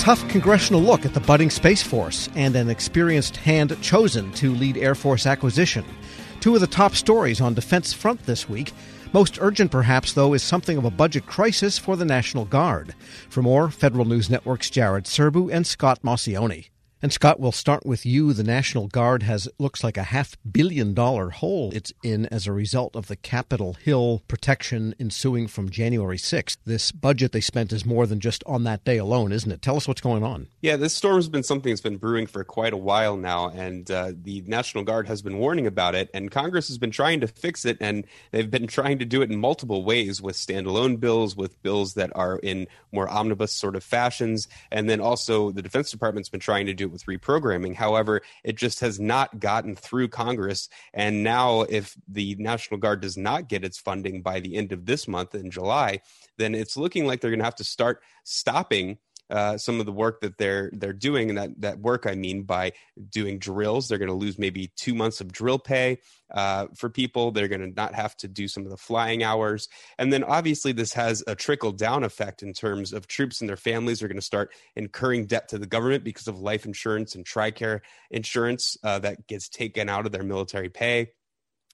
tough congressional look at the budding Space Force and an experienced hand chosen to lead Air Force acquisition. Two of the top stories on defense front this week. Most urgent, perhaps, though, is something of a budget crisis for the National Guard. For more, Federal News Network's Jared Serbu and Scott Maucione. And Scott, we'll start with you. The National Guard has looks like a half billion dollar hole it's in as a result of the Capitol Hill protection ensuing from January 6th. This budget they spent is more than just on that day alone, isn't it? Tell us what's going on. Yeah, this storm has been something that's been brewing for quite a while now, and uh, the National Guard has been warning about it, and Congress has been trying to fix it, and they've been trying to do it in multiple ways with standalone bills, with bills that are in more omnibus sort of fashions, and then also the Defense Department's been trying to do with reprogramming. However, it just has not gotten through Congress. And now, if the National Guard does not get its funding by the end of this month in July, then it's looking like they're going to have to start stopping uh, some of the work that they're they're doing, and that that work I mean by doing drills. They're going to lose maybe two months of drill pay uh, for people. They're going to not have to do some of the flying hours, and then obviously this has a trickle down effect in terms of troops and their families are going to start incurring debt to the government because of life insurance and TRICARE insurance uh, that gets taken out of their military pay.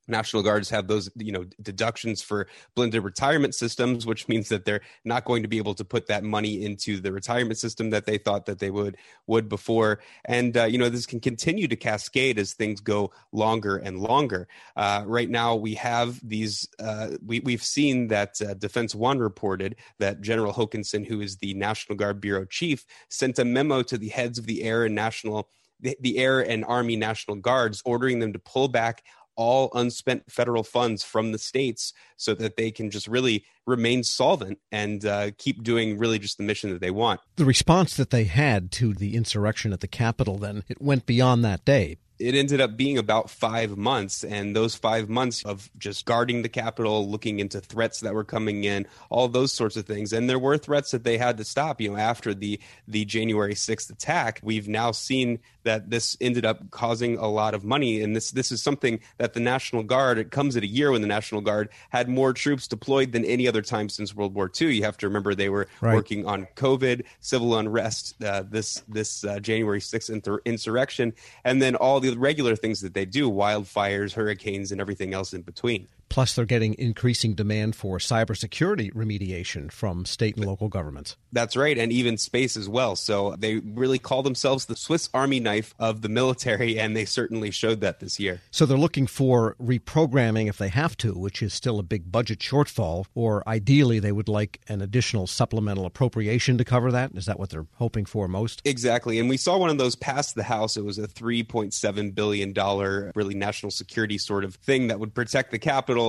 National Guards have those, you know, deductions for blended retirement systems, which means that they're not going to be able to put that money into the retirement system that they thought that they would would before. And uh, you know, this can continue to cascade as things go longer and longer. Uh, right now, we have these. Uh, we we've seen that uh, Defense One reported that General Hokanson, who is the National Guard bureau chief, sent a memo to the heads of the Air and National the, the Air and Army National Guards, ordering them to pull back all unspent federal funds from the states so that they can just really remain solvent and uh, keep doing really just the mission that they want. The response that they had to the insurrection at the Capitol, then, it went beyond that day it ended up being about five months. And those five months of just guarding the Capitol, looking into threats that were coming in, all those sorts of things. And there were threats that they had to stop, you know, after the, the January 6th attack. We've now seen that this ended up causing a lot of money. And this, this is something that the National Guard, it comes at a year when the National Guard had more troops deployed than any other time since World War II. You have to remember they were right. working on COVID, civil unrest, uh, this, this uh, January 6th insurrection, and then all the the regular things that they do wildfires, hurricanes, and everything else in between. Plus, they're getting increasing demand for cybersecurity remediation from state and local governments. That's right, and even space as well. So they really call themselves the Swiss Army knife of the military, and they certainly showed that this year. So they're looking for reprogramming if they have to, which is still a big budget shortfall, or ideally they would like an additional supplemental appropriation to cover that. Is that what they're hoping for most? Exactly. And we saw one of those pass the House. It was a $3.7 billion, really national security sort of thing that would protect the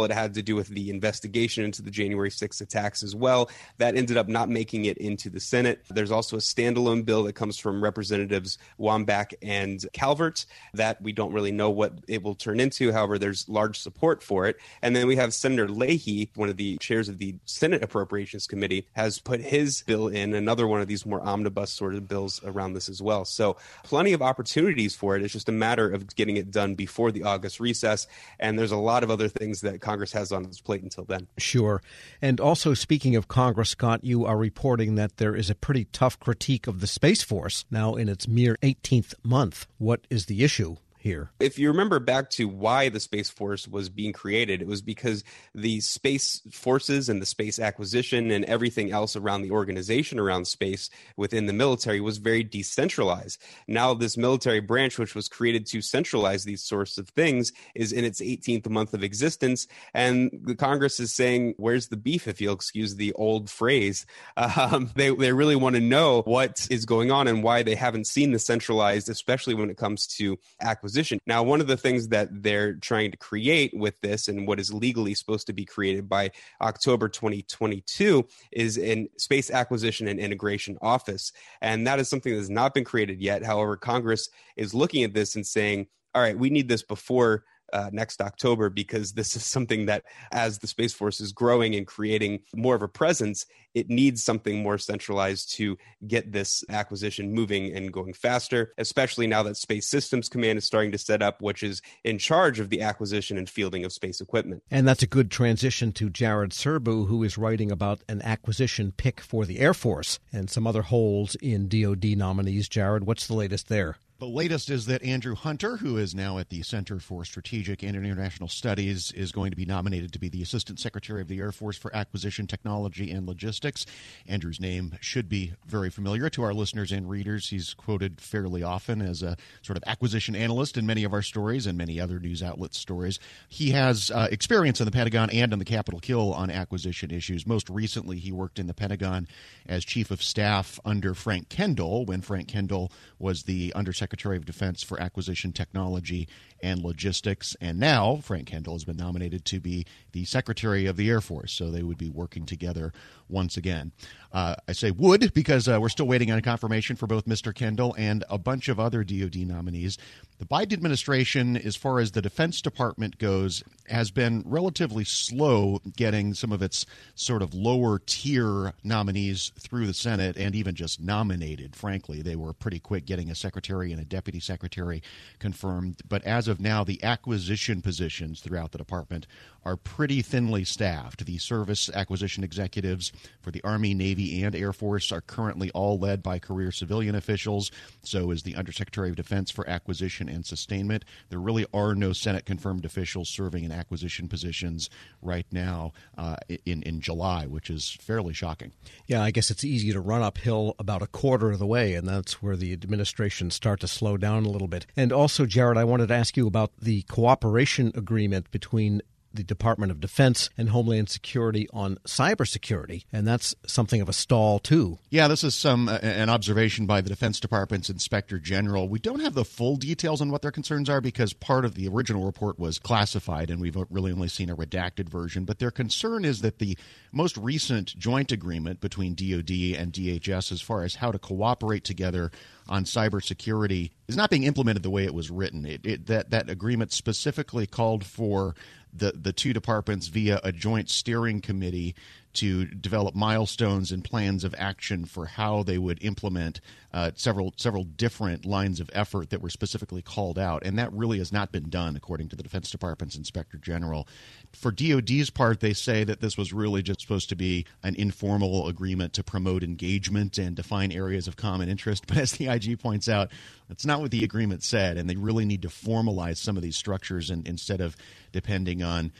It had to do with the investigation into the January 6th attacks as well. That ended up not making it into the Senate. There's also a standalone bill that comes from Representatives Womack and Calvert that we don't really know what it will turn into. However, there's large support for it. And then we have Senator Leahy, one of the chairs of the Senate Appropriations Committee, has put his bill in, another one of these more omnibus sort of bills around this as well. So plenty of opportunities for it. It's just a matter of getting it done before the August recess. And there's a lot of other things that Congress has on its plate until then. Sure. And also, speaking of Congress, Scott, you are reporting that there is a pretty tough critique of the Space Force now in its mere 18th month. What is the issue? Here. If you remember back to why the Space Force was being created, it was because the space forces and the space acquisition and everything else around the organization around space within the military was very decentralized. Now, this military branch, which was created to centralize these sorts of things, is in its 18th month of existence. And the Congress is saying, Where's the beef, if you'll excuse the old phrase? Um, they, they really want to know what is going on and why they haven't seen the centralized, especially when it comes to acquisition position. Now, one of the things that they're trying to create with this and what is legally supposed to be created by October 2022 is an space acquisition and integration office. And that is something that has not been created yet. However, Congress is looking at this and saying, all right, we need this before uh, next October because this is something that, as the Space Force is growing and creating more of a presence, it needs something more centralized to get this acquisition moving and going faster, especially now that Space Systems Command is starting to set up, which is in charge of the acquisition and fielding of space equipment. And that's a good transition to Jared Serbu, who is writing about an acquisition pick for the Air Force and some other holes in DoD nominees. Jared, what's the latest there? The latest is that Andrew Hunter, who is now at the Center for Strategic and International Studies, is going to be nominated to be the Assistant Secretary of the Air Force for Acquisition, Technology, and Logistics. Andrew's name should be very familiar to our listeners and readers. He's quoted fairly often as a sort of acquisition analyst in many of our stories and many other news outlets' stories. He has uh, experience in the Pentagon and in the Capitol Hill on acquisition issues. Most recently, he worked in the Pentagon as Chief of Staff under Frank Kendall when Frank Kendall was the Undersecretary Secretary of Defense for Acquisition Technology and Logistics. And now Frank Kendall has been nominated to be the Secretary of the Air Force. So they would be working together once again. Uh, I say would because uh, we're still waiting on confirmation for both Mr. Kendall and a bunch of other DoD nominees. The Biden administration, as far as the Defense Department goes, has been relatively slow getting some of its sort of lower tier nominees through the Senate and even just nominated. Frankly, they were pretty quick getting a secretary and a deputy secretary confirmed. But as of now, the acquisition positions throughout the department are pretty thinly staffed. The service acquisition executives for the Army, Navy, and Air Force are currently all led by career civilian officials. So is the Undersecretary of Defense for Acquisition and Sustainment. There really are no Senate confirmed officials serving in acquisition positions right now uh, in, in July, which is fairly shocking. Yeah, I guess it's easy to run uphill about a quarter of the way, and that's where the administration start to slow down a little bit. And also, Jared, I wanted to ask you about the cooperation agreement between the Department of Defense and Homeland Security on cybersecurity, and that's something of a stall too. Yeah, this is some uh, an observation by the Defense Department's Inspector General. We don't have the full details on what their concerns are because part of the original report was classified, and we've really only seen a redacted version. But their concern is that the most recent joint agreement between DoD and DHS, as far as how to cooperate together on cybersecurity is not being implemented the way it was written. It, it, that that agreement specifically called for the the two departments via a joint steering committee to develop milestones and plans of action for how they would implement uh, several several different lines of effort that were specifically called out, and that really has not been done, according to the Defense Department's Inspector General. For DoD's part, they say that this was really just supposed to be an informal agreement to promote engagement and define areas of common interest. But as the IG points out, that's not what the agreement said, and they really need to formalize some of these structures and, instead of depending on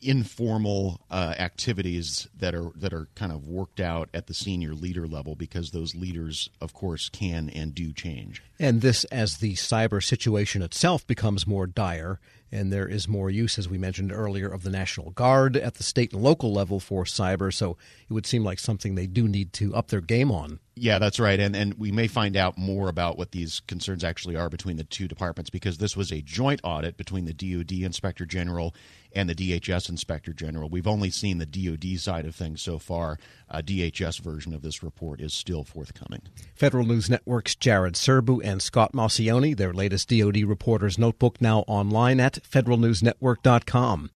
informal uh, activities that are that are kind of worked out at the senior leader level because those leaders of course can and do change and this as the cyber situation itself becomes more dire and there is more use as we mentioned earlier of the national guard at the state and local level for cyber so it would seem like something they do need to up their game on yeah, that's right. And and we may find out more about what these concerns actually are between the two departments because this was a joint audit between the DoD Inspector General and the DHS Inspector General. We've only seen the DoD side of things so far. A DHS version of this report is still forthcoming. Federal News Network's Jared Serbu and Scott Maucione, their latest DoD reporter's notebook now online at federalnewsnetwork.com.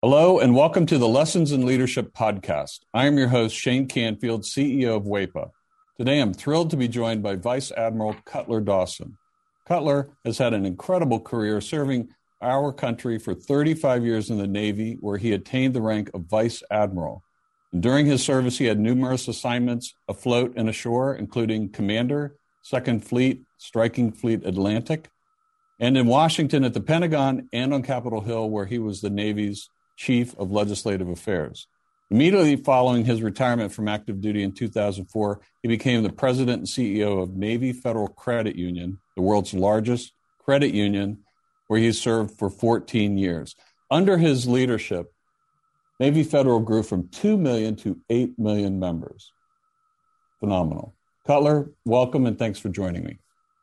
Hello, and welcome to the Lessons in Leadership podcast. I am your host, Shane Canfield, CEO of WEPA. Today, I'm thrilled to be joined by Vice Admiral Cutler Dawson. Cutler has had an incredible career serving our country for 35 years in the Navy, where he attained the rank of Vice Admiral. And during his service, he had numerous assignments afloat and ashore, including Commander, Second Fleet, Striking Fleet Atlantic, and in Washington at the Pentagon and on Capitol Hill, where he was the Navy's Chief of Legislative Affairs. Immediately following his retirement from active duty in 2004, he became the president and CEO of Navy Federal Credit Union, the world's largest credit union, where he served for 14 years. Under his leadership, Navy Federal grew from 2 million to 8 million members. Phenomenal. Cutler, welcome and thanks for joining me.